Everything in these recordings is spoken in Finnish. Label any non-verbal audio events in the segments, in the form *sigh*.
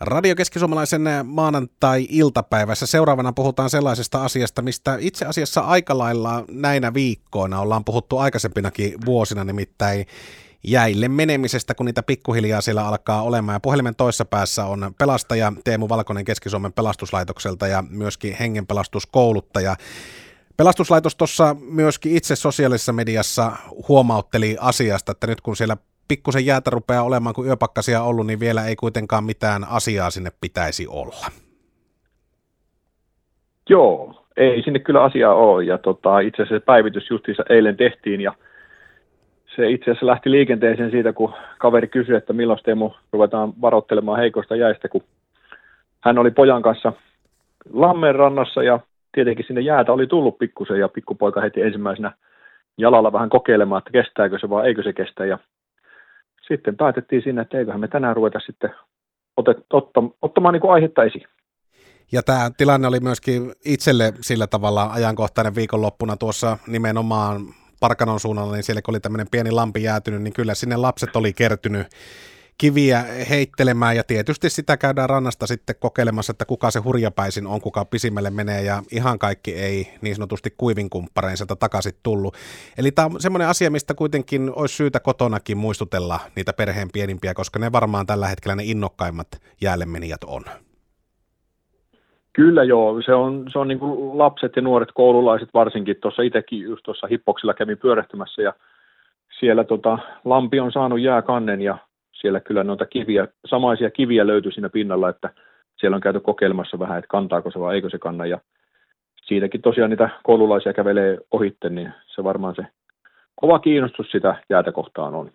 Radio Keskisuomalaisen maanantai-iltapäivässä seuraavana puhutaan sellaisesta asiasta, mistä itse asiassa aika lailla näinä viikkoina ollaan puhuttu aikaisempinakin vuosina, nimittäin jäille menemisestä, kun niitä pikkuhiljaa siellä alkaa olemaan. Ja puhelimen toissa päässä on pelastaja Teemu Valkonen Keski-Suomen pelastuslaitokselta ja myöskin hengenpelastuskouluttaja. Pelastuslaitos tuossa myöskin itse sosiaalisessa mediassa huomautteli asiasta, että nyt kun siellä pikkusen jäätä rupeaa olemaan, kun yöpakkasia ollut, niin vielä ei kuitenkaan mitään asiaa sinne pitäisi olla. Joo, ei sinne kyllä asiaa ole. Ja tota, itse asiassa päivitys justiinsa eilen tehtiin ja se itse asiassa lähti liikenteeseen siitä, kun kaveri kysyi, että milloin Teemu ruvetaan varoittelemaan heikosta jäistä, kun hän oli pojan kanssa Lammen rannassa ja tietenkin sinne jäätä oli tullut pikkusen ja pikkupoika heti ensimmäisenä jalalla vähän kokeilemaan, että kestääkö se vai eikö se kestä. Ja sitten päätettiin sinne, että eiköhän me tänään ruveta sitten otet, otta, ottamaan niin kuin aihetta esiin. Ja tämä tilanne oli myöskin itselle sillä tavalla ajankohtainen viikonloppuna tuossa nimenomaan Parkanon suunnalla, niin siellä kun oli tämmöinen pieni lampi jäätynyt, niin kyllä sinne lapset oli kertynyt kiviä heittelemään ja tietysti sitä käydään rannasta sitten kokeilemassa, että kuka se hurjapäisin on, kuka pisimmälle menee ja ihan kaikki ei niin sanotusti kuivin kumpparein sieltä takaisin tullut. Eli tämä on semmoinen asia, mistä kuitenkin olisi syytä kotonakin muistutella niitä perheen pienimpiä, koska ne varmaan tällä hetkellä ne innokkaimmat jäällemenijät on. Kyllä joo, se on, se on niin kuin lapset ja nuoret koululaiset varsinkin, tuossa itsekin just tuossa hippoksilla kävin pyörähtymässä ja siellä tota, lampi on saanut jääkannen ja siellä kyllä noita kiviä, samaisia kiviä löytyi siinä pinnalla, että siellä on käyty kokeilemassa vähän, että kantaako se vai eikö se kanna. Ja siitäkin tosiaan niitä koululaisia kävelee ohitte, niin se varmaan se kova kiinnostus sitä jäätä kohtaan on.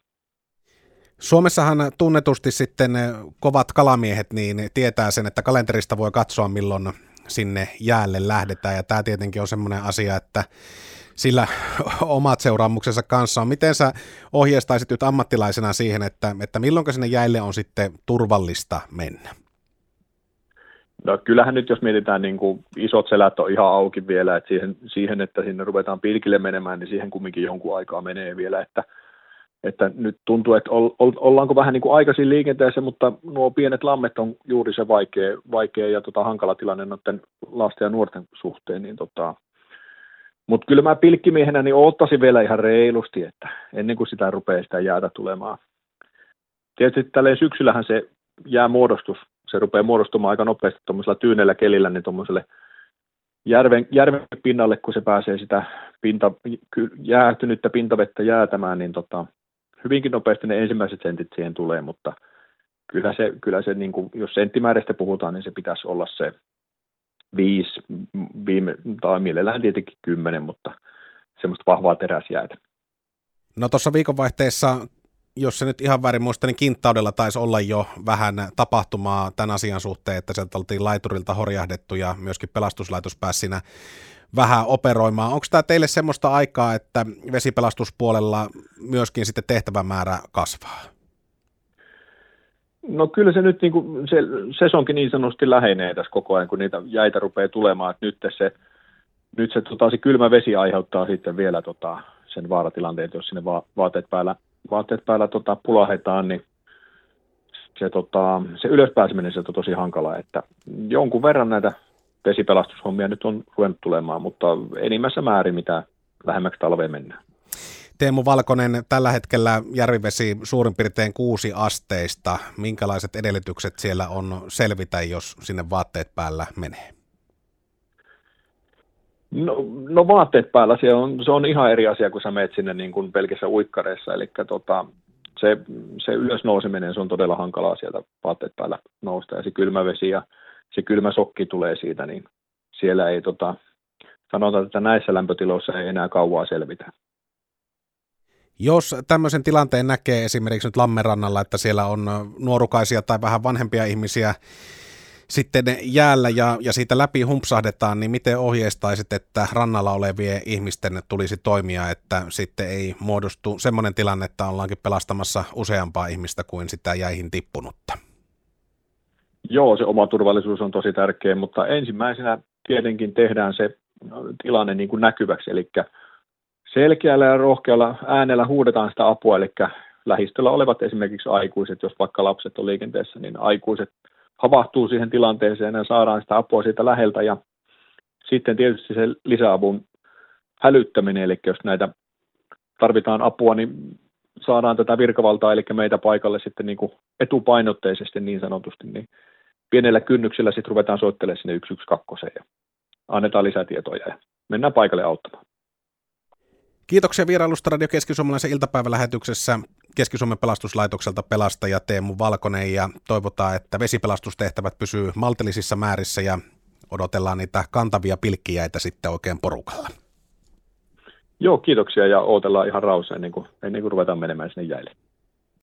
Suomessahan tunnetusti sitten kovat kalamiehet niin tietää sen, että kalenterista voi katsoa milloin sinne jäälle lähdetään ja tämä tietenkin on semmoinen asia, että sillä *laughs* omat seuraamuksensa kanssa on. Miten sä ohjeistaisit nyt ammattilaisena siihen, että, että milloin sinne jäille on sitten turvallista mennä? No kyllähän nyt jos mietitään niin kuin isot selät on ihan auki vielä, että siihen, siihen, että sinne ruvetaan pilkille menemään, niin siihen kumminkin jonkun aikaa menee vielä, että, että nyt tuntuu, että ollaanko vähän niin kuin aikaisin liikenteessä, mutta nuo pienet lammet on juuri se vaikea, vaikea ja tota, hankala tilanne noiden lasten ja nuorten suhteen, niin tota, mutta kyllä mä pilkkimiehenä niin ottaisin vielä ihan reilusti, että ennen kuin sitä rupeaa sitä jäätä tulemaan. Tietysti tälleen syksyllähän se jää muodostus, se rupeaa muodostumaan aika nopeasti tuommoisella tyynellä kelillä, niin tuommoiselle järven, järven pinnalle, kun se pääsee sitä pinta, jäähtynyttä pintavettä jäätämään, niin tota, hyvinkin nopeasti ne ensimmäiset sentit siihen tulee, mutta kyllä se, kyllä se niin kuin, jos senttimäärästä puhutaan, niin se pitäisi olla se viisi, viime, tai mielellään tietenkin kymmenen, mutta semmoista vahvaa teräsjäätä. No tuossa viikonvaihteessa, jos se nyt ihan väärin muista, niin Kinttaudella taisi olla jo vähän tapahtumaa tämän asian suhteen, että sieltä oltiin laiturilta horjahdettu ja myöskin pelastuslaitos pääsi siinä vähän operoimaan. Onko tämä teille semmoista aikaa, että vesipelastuspuolella myöskin sitten tehtävämäärä kasvaa? No kyllä se nyt niin kuin, se sesonkin niin sanotusti lähenee tässä koko ajan, kun niitä jäitä rupeaa tulemaan, että nyt se, nyt se, tota, se kylmä vesi aiheuttaa sitten vielä tota, sen vaaratilanteen, jos sinne va- vaatteet päällä, vaatteet päällä tota, pulahetaan, niin se, tota, se ylöspääseminen on tosi hankala, että jonkun verran näitä vesipelastushommia nyt on ruvennut tulemaan, mutta enimmässä määrin mitä lähemmäksi talveen mennään. Teemu Valkonen, tällä hetkellä järvivesi suurin piirtein kuusi asteista. Minkälaiset edellytykset siellä on selvitä, jos sinne vaatteet päällä menee? No, no vaatteet päällä, se on, se on ihan eri asia, kun sä menet sinne niin kuin pelkissä uikkareissa, eli tota, se, se ylösnouseminen, se on todella hankalaa sieltä vaatteet päällä nousta, ja se kylmä vesi ja se kylmä sokki tulee siitä, niin siellä ei tota, sanotaan, että näissä lämpötiloissa ei enää kauaa selvitä. Jos tämmöisen tilanteen näkee esimerkiksi nyt Lammerannalla, että siellä on nuorukaisia tai vähän vanhempia ihmisiä sitten jäällä ja, ja siitä läpi humpsahdetaan, niin miten ohjeistaisit, että rannalla olevien ihmisten tulisi toimia, että sitten ei muodostu semmoinen tilanne, että ollaankin pelastamassa useampaa ihmistä kuin sitä jäihin tippunutta? Joo, se oma turvallisuus on tosi tärkeä, mutta ensimmäisenä tietenkin tehdään se tilanne niin kuin näkyväksi, eli selkeällä ja rohkealla äänellä huudetaan sitä apua, eli lähistöllä olevat esimerkiksi aikuiset, jos vaikka lapset on liikenteessä, niin aikuiset havahtuu siihen tilanteeseen ja saadaan sitä apua siitä läheltä ja sitten tietysti se lisäavun hälyttäminen, eli jos näitä tarvitaan apua, niin saadaan tätä virkavaltaa, eli meitä paikalle sitten niin kuin etupainotteisesti niin sanotusti, niin pienellä kynnyksellä sitten ruvetaan soittelemaan sinne 112 ja annetaan lisätietoja ja mennään paikalle auttamaan. Kiitoksia vierailusta Radio Keski-Suomalaisen iltapäivälähetyksessä Keski-Suomen pelastuslaitokselta pelastaja Teemu Valkonen ja toivotaan, että vesipelastustehtävät pysyy maltillisissa määrissä ja odotellaan niitä kantavia pilkkiäitä sitten oikein porukalla. Joo, kiitoksia ja odotellaan ihan rauhassa ennen kuin, ennen kuin ruvetaan menemään sinne jäille.